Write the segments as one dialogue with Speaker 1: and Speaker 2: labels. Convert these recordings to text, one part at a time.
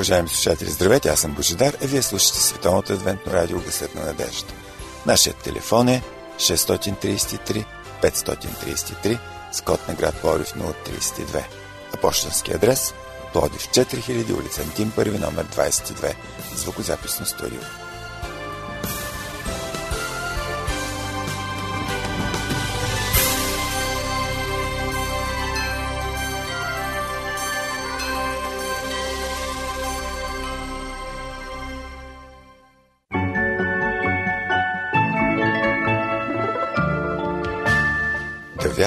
Speaker 1: Уважаеми слушатели, здравейте, аз съм Божидар, а вие слушате Световното адвентно радио Гъсът на надежда. Нашият телефон е 633 533 с код на град Плодив 032. А почтенски адрес Плодив 4000 улица Антим 1 номер 22 звукозаписно студио.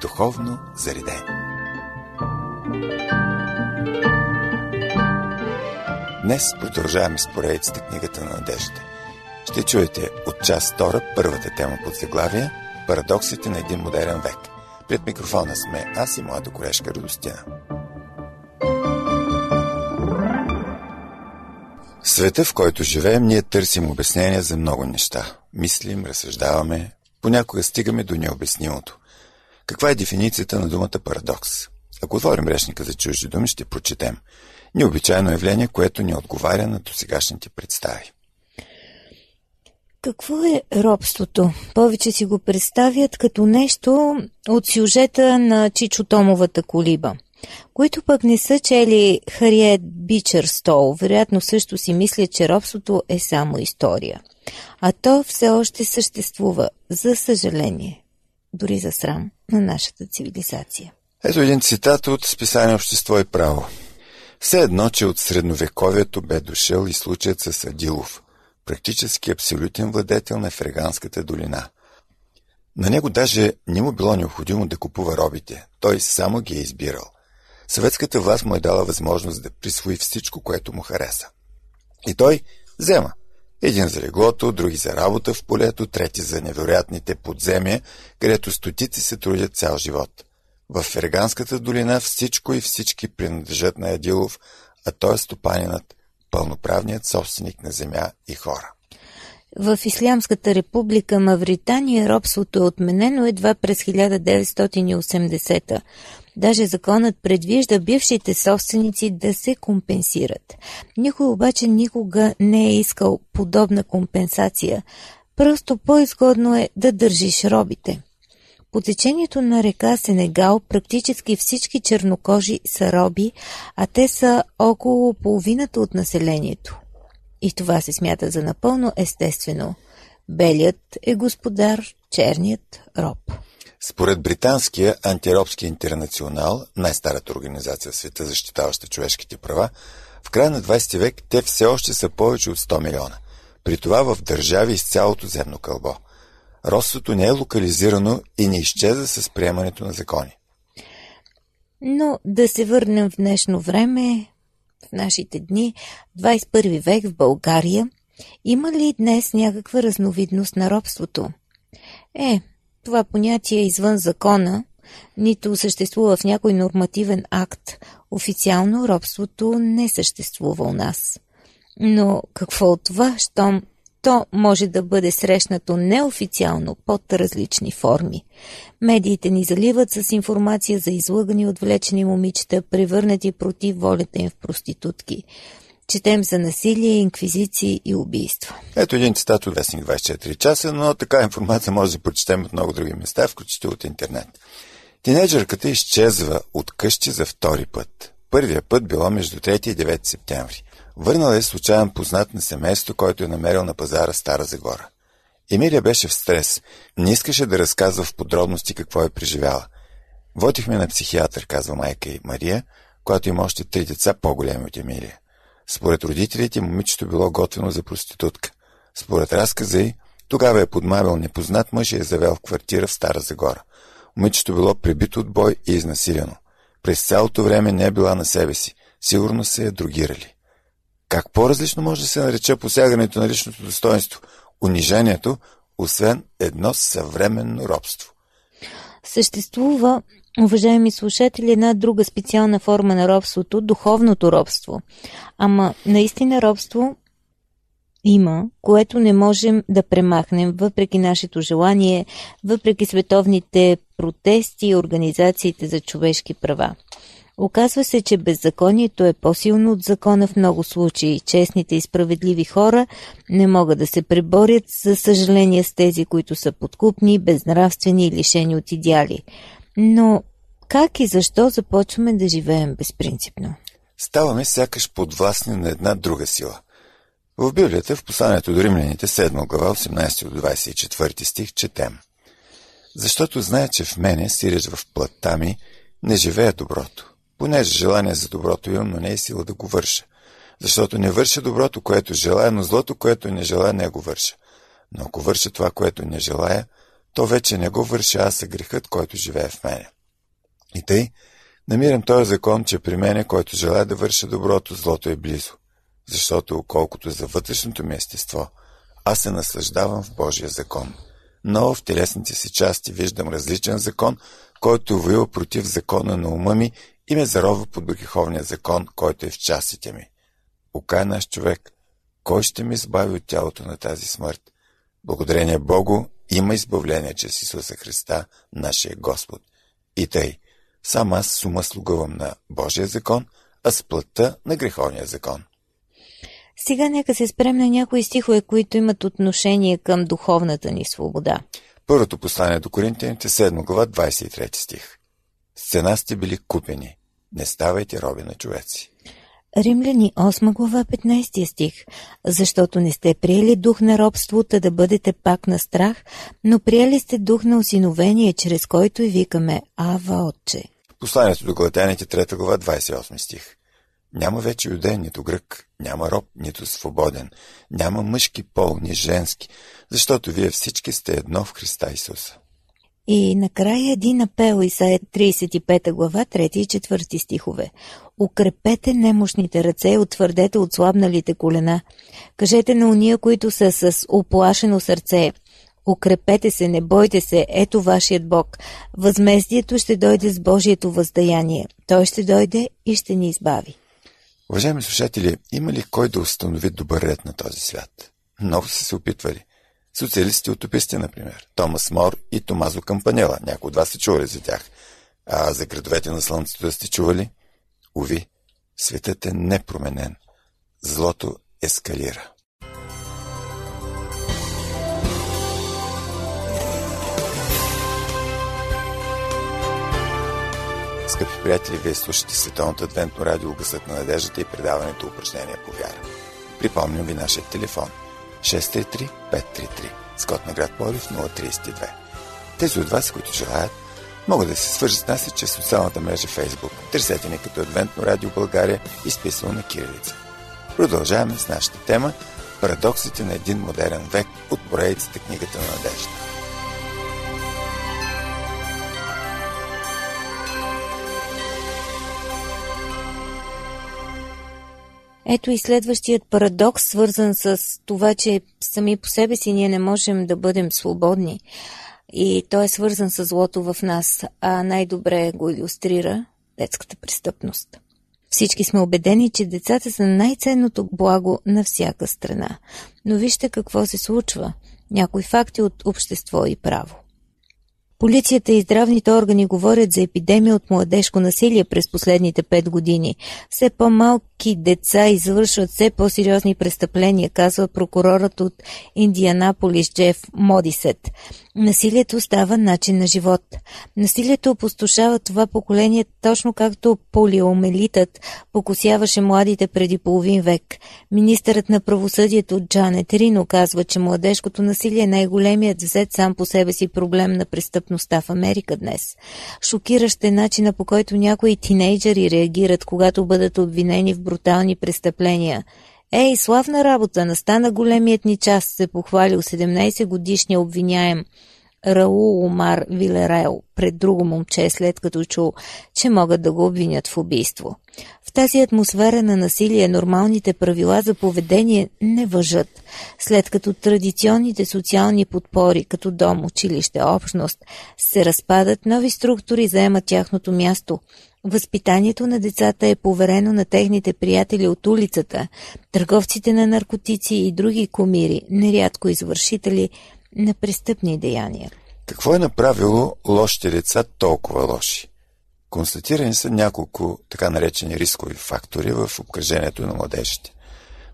Speaker 1: духовно заредени. Днес продължаваме с поредицата книгата на надежда. Ще чуете от част 2 първата тема под заглавие Парадоксите на един модерен век. Пред микрофона сме аз и моята колежка Радостина. Света, в който живеем, ние търсим обяснения за много неща. Мислим, разсъждаваме, понякога стигаме до необяснимото. Каква е дефиницията на думата парадокс? Ако отворим речника за чужди думи, ще прочетем. Необичайно явление, което не отговаря на досегашните представи.
Speaker 2: Какво е робството? Повече си го представят като нещо от сюжета на Чичо Томовата колиба, които пък не са чели Хариет Бичър Стол. Вероятно също си мислят, че робството е само история. А то все още съществува, за съжаление, дори за срам на нашата цивилизация.
Speaker 1: Ето един цитат от списание Общество и право. Все едно, че от средновековието бе дошъл и случаят с Адилов, практически абсолютен владетел на Фреганската долина. На него даже не му било необходимо да купува робите, той само ги е избирал. Съветската власт му е дала възможност да присвои всичко, което му хареса. И той взема. Един за леглото, други за работа в полето, трети за невероятните подземия, където стотици се трудят цял живот – в Ферганската долина всичко и всички принадлежат на Едилов, а той е стопанинът, пълноправният собственик на земя и хора.
Speaker 2: В Ислямската република Мавритания робството е отменено едва през 1980-та. Даже законът предвижда бившите собственици да се компенсират. Никой обаче никога не е искал подобна компенсация. Просто по-изгодно е да държиш робите – по течението на река Сенегал практически всички чернокожи са роби, а те са около половината от населението. И това се смята за напълно естествено. Белият е господар, черният – роб.
Speaker 1: Според британския антиробски интернационал, най-старата организация в света, защитаваща човешките права, в края на 20 век те все още са повече от 100 милиона. При това в държави из цялото земно кълбо – Родството не е локализирано и не изчезва с приемането на закони.
Speaker 2: Но да се върнем в днешно време, в нашите дни, 21 век в България, има ли днес някаква разновидност на робството? Е, това понятие е извън закона, нито съществува в някой нормативен акт. Официално робството не съществува у нас. Но какво от това, щом то може да бъде срещнато неофициално под различни форми. Медиите ни заливат с информация за излъгани отвлечени момичета, превърнати против волята им в проститутки. Четем за насилие, инквизиции и убийства.
Speaker 1: Ето един цитат от Вестник 24 часа, но така информация може да прочетем от много други места, включително от интернет. Тинейджърката изчезва от къщи за втори път. Първия път било между 3 и 9 септември. Върнал е случайен познат на семейство, който е намерил на пазара Стара Загора. Емилия беше в стрес. Не искаше да разказва в подробности какво е преживяла. Водихме на психиатър, казва майка и Мария, която има още три деца по-големи от Емилия. Според родителите, момичето било готвено за проститутка. Според разказа й, тогава е подмавил непознат мъж и е завел в квартира в Стара Загора. Момичето било прибито от бой и изнасилено. През цялото време не е била на себе си. Сигурно се е другирали. Как по-различно може да се нарече посягането на личното достоинство, унижението, освен едно съвременно робство?
Speaker 2: Съществува, уважаеми слушатели, една друга специална форма на робството – духовното робство. Ама наистина робство има, което не можем да премахнем, въпреки нашето желание, въпреки световните протести и организациите за човешки права. Оказва се, че беззаконието е по-силно от закона в много случаи. Честните и справедливи хора не могат да се преборят, за съжаление, с тези, които са подкупни, безнравствени и лишени от идеали. Но как и защо започваме да живеем безпринципно?
Speaker 1: Ставаме сякаш подвластни на една друга сила. В Библията, в посланието до римляните, 7 глава, 18 до 24 стих, четем. Защото знае, че в мене, сиреч в плътта ми, не живее доброто. Понеже желание за доброто имам, но не е сила да го върша. Защото не върша доброто, което желая, но злото, което не желая, не го върша. Но ако върша това, което не желая, то вече не го върша аз, а грехът, който живее в мене. И тъй, намирам този закон, че при мене, който желая да върша доброто, злото е близо. Защото, колкото за вътрешното ми естество, аз се наслаждавам в Божия закон. Но в телесните си части виждам различен закон, който воюва против закона на ума ми и ме заробва под греховния закон, който е в частите ми. Ока наш човек, кой ще ме избави от тялото на тази смърт? Благодарение Богу има избавление чрез Исуса Христа, нашия Господ. И тъй, сам аз сума слугувам на Божия закон, а с плътта на греховния закон.
Speaker 2: Сега нека се спрем на някои стихове, които имат отношение към духовната ни свобода.
Speaker 1: Първото послание до Коринтияните, 7 глава, 23 стих. С цена сте били купени. Не ставайте роби на човеци.
Speaker 2: Римляни 8 глава 15 стих Защото не сте приели дух на робството да бъдете пак на страх, но приели сте дух на осиновение, чрез който и викаме Ава Отче.
Speaker 1: Посланието до Галатяните 3 глава 28 стих Няма вече юдей, нито грък, няма роб, нито свободен, няма мъжки пол, ни женски, защото вие всички сте едно в Христа Исуса.
Speaker 2: И накрая един апел Исаия 35 глава, 3 и 4 стихове. Укрепете немощните ръце и утвърдете отслабналите колена. Кажете на уния, които са с оплашено сърце. Укрепете се, не бойте се, ето вашият Бог. Възмездието ще дойде с Божието въздаяние. Той ще дойде и ще ни избави.
Speaker 1: Уважаеми слушатели, има ли кой да установи добър ред на този свят? Много са се опитвали. Социалисти утописти, например. Томас Мор и Томазо Кампанела. Някои от вас сте чували за тях. А за градовете на Слънцето сте чували? Уви, светът е непроменен. Злото ескалира. Скъпи приятели, вие слушате Световното адвентно радио Гъсът на надеждата и предаването упражнения по вяра. Припомням ви нашия телефон 633-533 Скот на град Пловдив 032. Тези от вас, които желаят, могат да се свържат с нас и чрез социалната мрежа Facebook. Търсете ни като Адвентно радио България, изписано на кирилица. Продължаваме с нашата тема Парадоксите на един модерен век от поредицата книгата на надежда.
Speaker 2: Ето и следващият парадокс, свързан с това, че сами по себе си ние не можем да бъдем свободни. И той е свързан с злото в нас, а най-добре го иллюстрира детската престъпност. Всички сме убедени, че децата са най-ценното благо на всяка страна. Но вижте какво се случва. Някои факти от общество и право. Полицията и здравните органи говорят за епидемия от младежко насилие през последните пет години. Все по-малки деца извършват все по-сериозни престъпления, казва прокурорът от Индианаполис Джеф Модисет. Насилието става начин на живот. Насилието опустошава това поколение точно както полиомелитът покосяваше младите преди половин век. Министърът на правосъдието Джанет Рино казва, че младежкото насилие е най-големият взет сам по себе си проблем на престъпността в Америка днес. Шокиращ е начина по който някои тинейджери реагират, когато бъдат обвинени в брутални престъпления. Ей, славна работа, настана големият ни час, се похвалил 17 годишния обвиняем. Раул Омар Вилерел пред друго момче, след като чул, че могат да го обвинят в убийство. В тази атмосфера на насилие нормалните правила за поведение не въжат, след като традиционните социални подпори, като дом, училище, общност, се разпадат, нови структури заемат тяхното място. Възпитанието на децата е поверено на техните приятели от улицата, търговците на наркотици и други комири, нерядко извършители на престъпни деяния.
Speaker 1: Какво е направило лошите деца толкова лоши? Констатирани са няколко така наречени рискови фактори в обкръжението на младежите.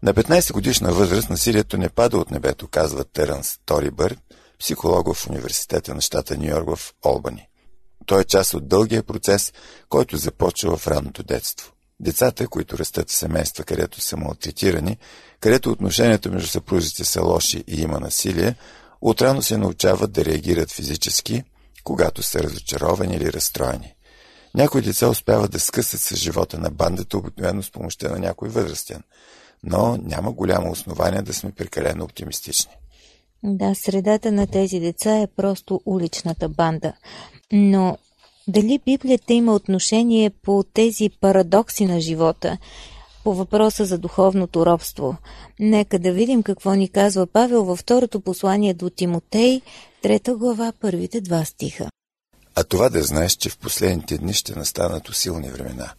Speaker 1: На 15 годишна възраст насилието не пада от небето, казва Терънс Торибър, психолог в университета на щата Нью Йорк в Олбани. Той е част от дългия процес, който започва в ранното детство. Децата, които растат в семейства, където са малтретирани, където отношенията между съпружите са лоши и има насилие, отрано се научават да реагират физически, когато са разочаровани или разстроени. Някои деца успяват да скъсат с живота на бандата, обикновено с помощта на някой възрастен, но няма голямо основание да сме прекалено оптимистични.
Speaker 2: Да, средата на тези деца е просто уличната банда. Но дали Библията има отношение по тези парадокси на живота, по въпроса за духовното робство? Нека да видим какво ни казва Павел във второто послание до Тимотей, трета глава, първите два стиха.
Speaker 1: А това да знаеш, че в последните дни ще настанат усилни времена,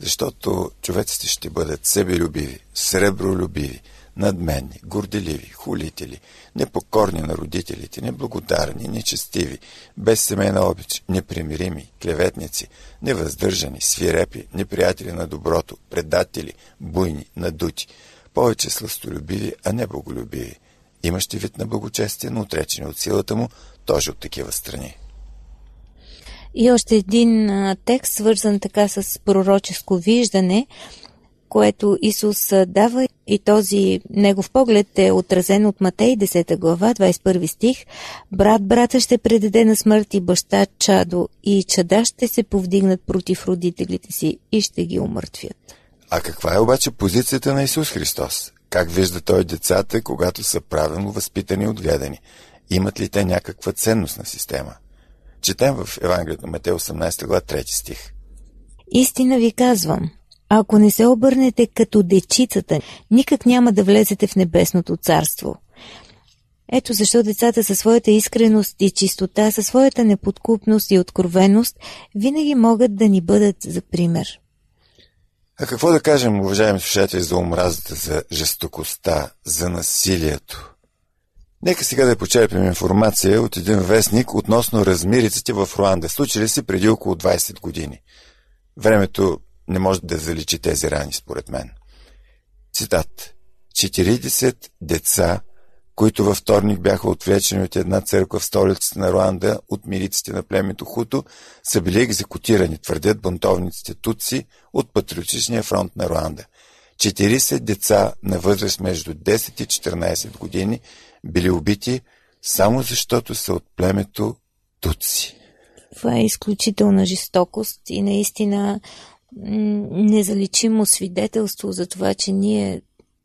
Speaker 1: защото човеците ще бъдат себелюбиви, сребролюбиви, надменни, горделиви, хулители, непокорни на родителите, неблагодарни, нечестиви, без семейна обич, непримирими, клеветници, невъздържани, свирепи, неприятели на доброто, предатели, буйни, надути, повече сластолюбиви, а не боголюбиви, имащи вид на благочестие, но отречени от силата му, тоже от такива страни.
Speaker 2: И още един текст, свързан така с пророческо виждане, което Исус дава и този негов поглед е отразен от Матей 10 глава, 21 стих. Брат брата ще предаде на смърт и баща чадо и чада ще се повдигнат против родителите си и ще ги умъртвят.
Speaker 1: А каква е обаче позицията на Исус Христос? Как вижда той децата, когато са правилно възпитани и отгледани? Имат ли те някаква ценност на система? Четем в Евангелието на Матей 18 глава 3 стих.
Speaker 2: Истина ви казвам, ако не се обърнете като дечицата, никак няма да влезете в небесното царство. Ето защо децата със своята искреност и чистота, със своята неподкупност и откровеност, винаги могат да ни бъдат за пример.
Speaker 1: А какво да кажем, уважаеми слушатели, за омразата, за жестокостта, за насилието? Нека сега да почерпим информация от един вестник относно размириците в Руанда. Случили се преди около 20 години. Времето не може да заличи тези рани, според мен. Цитат. 40 деца, които във вторник бяха отвлечени от една църква в столицата на Руанда от милиците на племето Хуто, са били екзекутирани, твърдят бунтовниците Туци от Патриотичния фронт на Руанда. 40 деца на възраст между 10 и 14 години били убити само защото са от племето Туци.
Speaker 2: Това е изключителна жестокост и наистина незаличимо свидетелство за това, че ние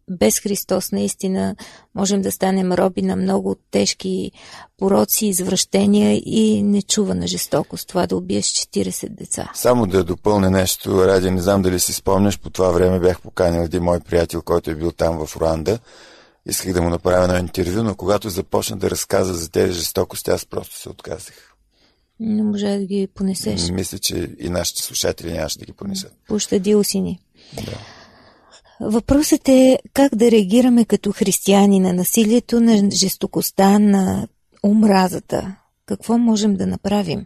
Speaker 2: без Христос наистина можем да станем роби на много тежки пороци, извращения и нечувана жестокост. Това да убиеш 40 деца.
Speaker 1: Само да допълня нещо, Ради, не знам дали си спомняш, по това време бях поканил един мой приятел, който е бил там в Руанда. Исках да му направя едно интервю, но когато започна да разказа за тези жестокости, аз просто се отказах.
Speaker 2: Не може да ги понесеш.
Speaker 1: Мисля, че и нашите слушатели нямаше да ги понесат.
Speaker 2: Пощади си
Speaker 1: Да.
Speaker 2: Въпросът е как да реагираме като християни на насилието, на жестокостта, на омразата. Какво можем да направим?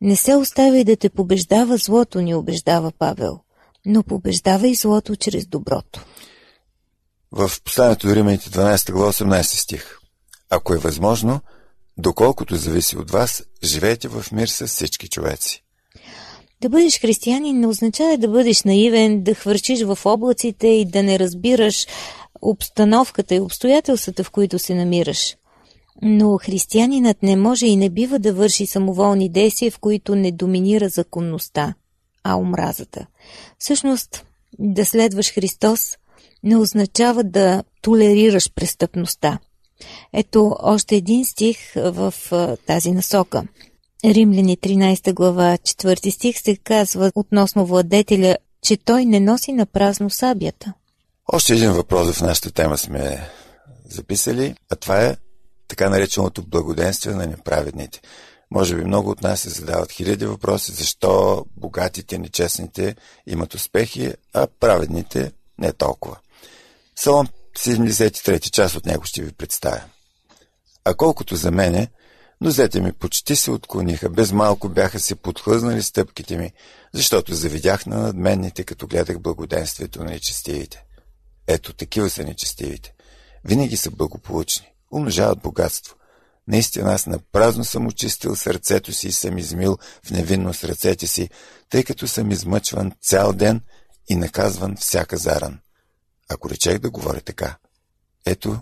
Speaker 2: Не се оставяй да те побеждава злото, ни убеждава Павел, но побеждава и злото чрез доброто.
Speaker 1: В посланието до Риманите 12 глава 18 стих. Ако е възможно, Доколкото зависи от вас, живейте в мир с всички човеци.
Speaker 2: Да бъдеш християнин не означава да бъдеш наивен, да хвърчиш в облаците и да не разбираш обстановката и обстоятелствата, в които се намираш. Но християнинът не може и не бива да върши самоволни действия, в които не доминира законността, а омразата. Всъщност, да следваш Христос не означава да толерираш престъпността – Ето още един стих в тази насока. Римляни 13 глава 4 стих се казва относно владетеля, че той не носи на празно сабията.
Speaker 1: Още един въпрос в нашата тема сме записали, а това е така нареченото благоденствие на неправедните. Може би много от нас се задават хиляди въпроси, защо богатите, нечестните имат успехи, а праведните не толкова. Салон 73 част от него ще ви представя. А колкото за мене, нозете ми почти се отклониха, без малко бяха се подхлъзнали стъпките ми, защото завидях на надменните, като гледах благоденствието на нечестивите. Ето, такива са нечестивите. Винаги са благополучни, умножават богатство. Наистина аз напразно съм очистил сърцето си и съм измил в невинност ръцете си, тъй като съм измъчван цял ден и наказван всяка заран. Ако речех да говоря така, ето,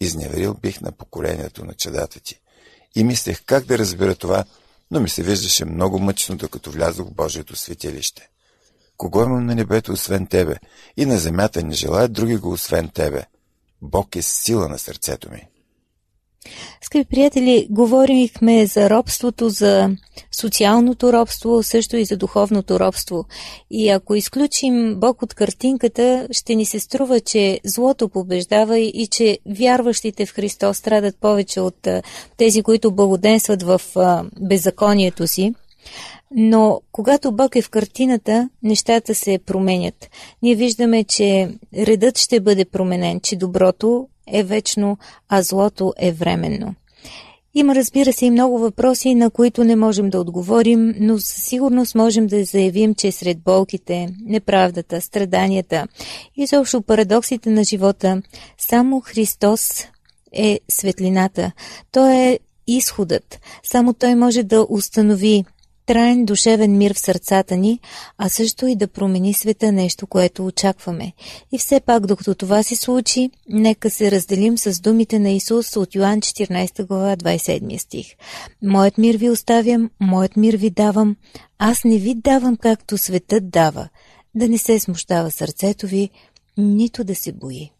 Speaker 1: изневерил бих на поколението на чадата ти. И мислех как да разбера това, но ми се виждаше много мъчно, докато влязох в Божието светилище. Кого имам на небето, освен тебе? И на земята не желая други го, освен тебе. Бог е сила на сърцето ми.
Speaker 2: Скъпи приятели, говорихме за робството, за социалното робство, също и за духовното робство. И ако изключим Бог от картинката, ще ни се струва, че злото побеждава и че вярващите в Христос страдат повече от тези, които благоденстват в беззаконието си. Но когато Бог е в картината, нещата се променят. Ние виждаме, че редът ще бъде променен, че доброто е вечно, а злото е временно. Има, разбира се, и много въпроси, на които не можем да отговорим, но със сигурност можем да заявим, че сред болките, неправдата, страданията и заобщо парадоксите на живота, само Христос е светлината. Той е изходът. Само Той може да установи траен душевен мир в сърцата ни, а също и да промени света нещо, което очакваме. И все пак, докато това се случи, нека се разделим с думите на Исус от Йоан 14 глава 27 стих. Моят мир ви оставям, моят мир ви давам, аз не ви давам както светът дава, да не се смущава сърцето ви, нито да се бои.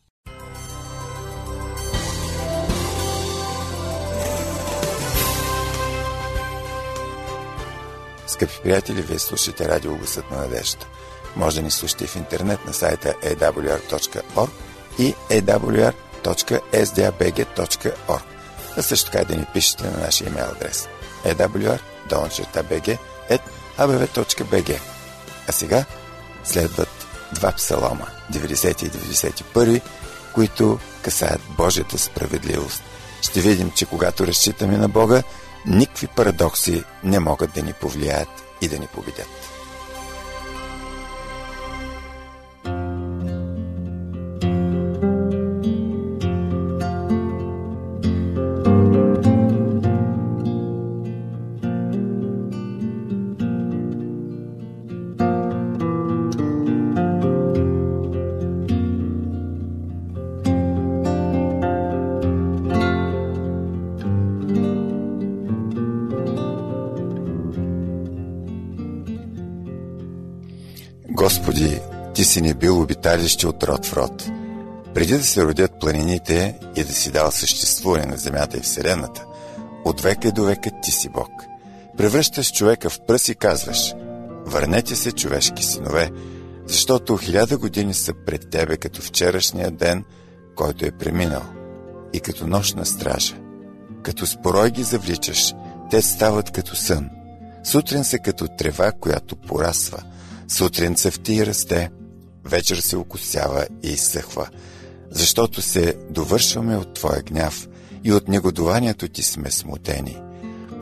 Speaker 1: Скъпи приятели, вие слушате радио Гласът на надежда. Може да ни слушате в интернет на сайта awr.org и awr.sdabg.org, а също така да ни пишете на нашия имейл адрес awr.bg.abv.bg А сега следват два псалома, 90 и 91, които касаят Божията справедливост. Ще видим, че когато разчитаме на Бога, никакви парадокси не могат да ни повлияят и да ни победят. Си не бил обиталище от род в род. Преди да се родят планините и да си дал съществуване на земята и вселената, от века до века Ти си Бог. Превръщаш човека в пръс и казваш Върнете се, човешки синове, защото хиляда години са пред Тебе като вчерашния ден, който е преминал, и като нощна стража. Като спорой ги завличаш, те стават като сън. Сутрин са като трева, която порасва – Сутрин цъфти и расте, вечер се окосява и изсъхва, защото се довършваме от Твоя гняв и от негодованието Ти сме смутени.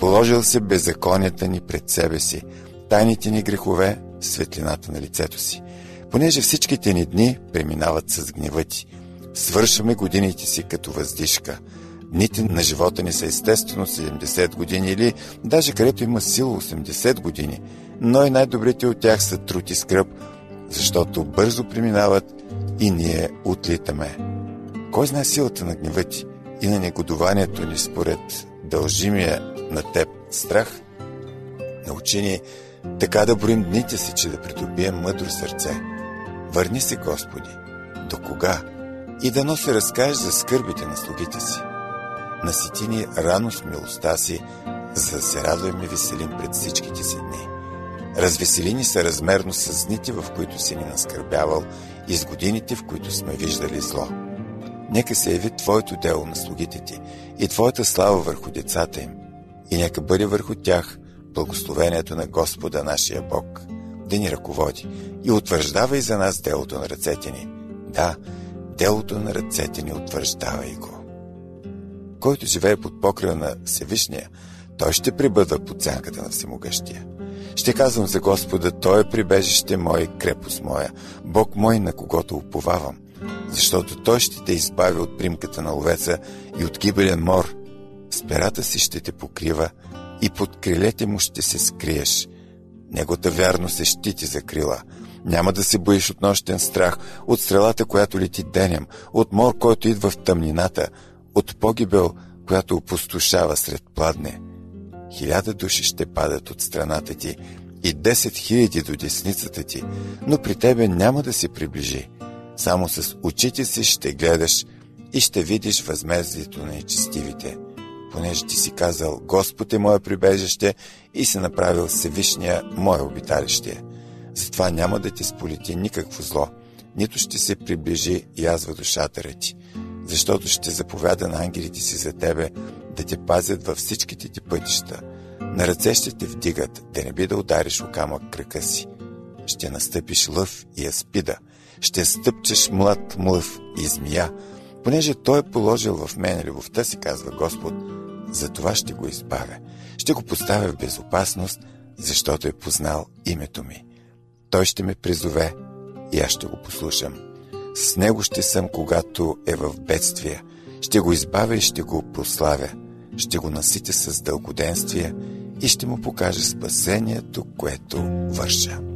Speaker 1: Положил се беззаконията ни пред себе си, тайните ни грехове, светлината на лицето си. Понеже всичките ни дни преминават с гнева Ти, свършваме годините си като въздишка. Дните на живота ни са естествено 70 години или даже където има сила 80 години – но и най-добрите от тях са труд и скръп, защото бързо преминават и ние отлитаме. Кой знае силата на гнева ти и на негодованието ни според дължимия на теб страх? Научи ни така да броим дните си, че да придобием мъдро сърце. Върни се, Господи. До кога? И да се разкажеш за скърбите на слугите си. насити ни рано с милостта си, за да се радваме и веселим пред всичките си дни. Развесели ни са размерно с дните, в които си ни наскърбявал и с годините, в които сме виждали зло. Нека се яви Твоето дело на слугите Ти и Твоята слава върху децата им, и нека бъде върху тях благословението на Господа нашия Бог, да ни ръководи и утвърждава и за нас делото на ръцете ни. Да, делото на ръцете ни утвърждава и го. Който живее под покрива на Всевишния, той ще прибъдва под сянката на Всемогъщия. Ще казвам за Господа, Той е прибежище мое, крепост моя, Бог мой, на когото уповавам, защото Той ще те избави от примката на ловеца и от гибелен мор. С перата си ще те покрива и под крилете му ще се скриеш. Неговата вярност е щити за крила. Няма да се боиш от нощен страх, от стрелата, която лети денем, от мор, който идва в тъмнината, от погибел, която опустошава сред пладне – хиляда души ще падат от страната ти и 10 хиляди до десницата ти, но при тебе няма да се приближи. Само с очите си ще гледаш и ще видиш възмездието на нечестивите, понеже ти си казал Господ е мое прибежище и си направил Всевишния мое обиталище. Затова няма да ти сполети никакво зло, нито ще се приближи язва душата ти, защото ще заповяда на ангелите си за тебе да те пазят във всичките ти пътища. На ръце ще те вдигат, да не би да удариш о камък кръка си. Ще настъпиш лъв и аспида. Ще стъпчеш млад млъв и змия. Понеже той е положил в мен любовта си, казва Господ, за това ще го избавя. Ще го поставя в безопасност, защото е познал името ми. Той ще ме призове и аз ще го послушам. С него ще съм, когато е в бедствие. Ще го избавя и ще го прославя ще го наситя с дългоденствие и ще му покаже спасението, което върша.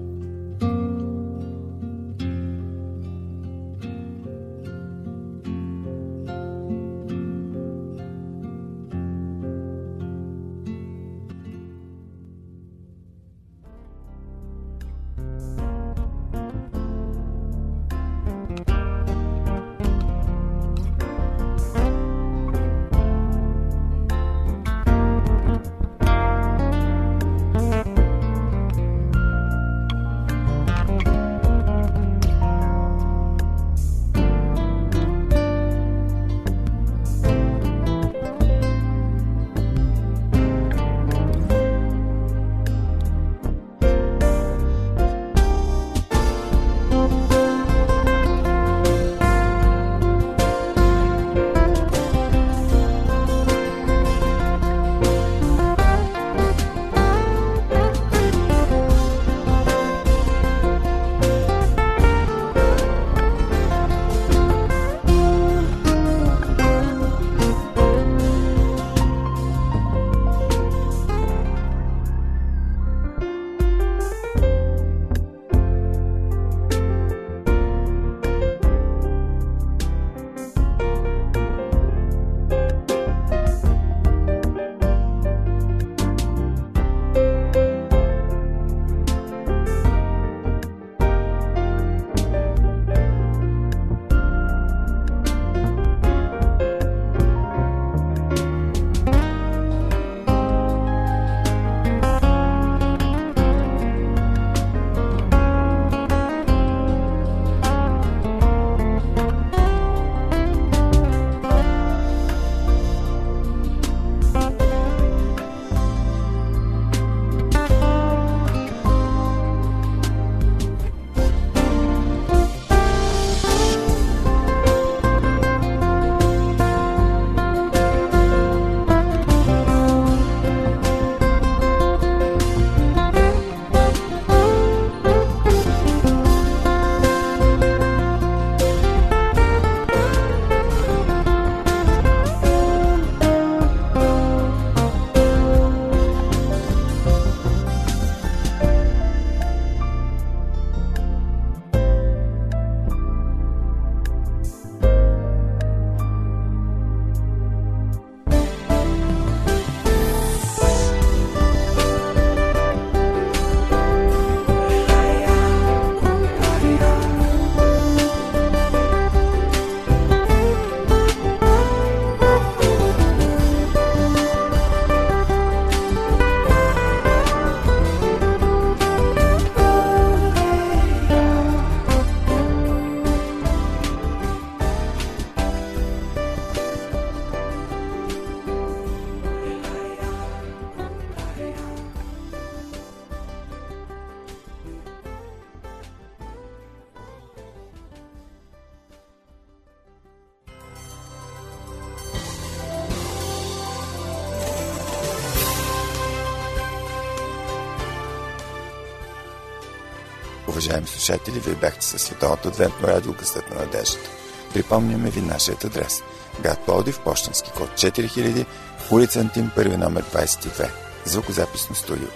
Speaker 1: Уважаеми слушатели, вие бяхте със Световното адвентно радио Късът на надеждата. Припомняме ви нашият адрес. Град Плодив, почтенски код 4000, улица Антим, първи номер 22. Звукозаписно студио.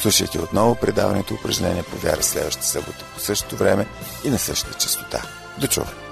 Speaker 1: Слушайте отново предаването упражнение по вяра следващата събота по същото време и на същата частота. До чуване!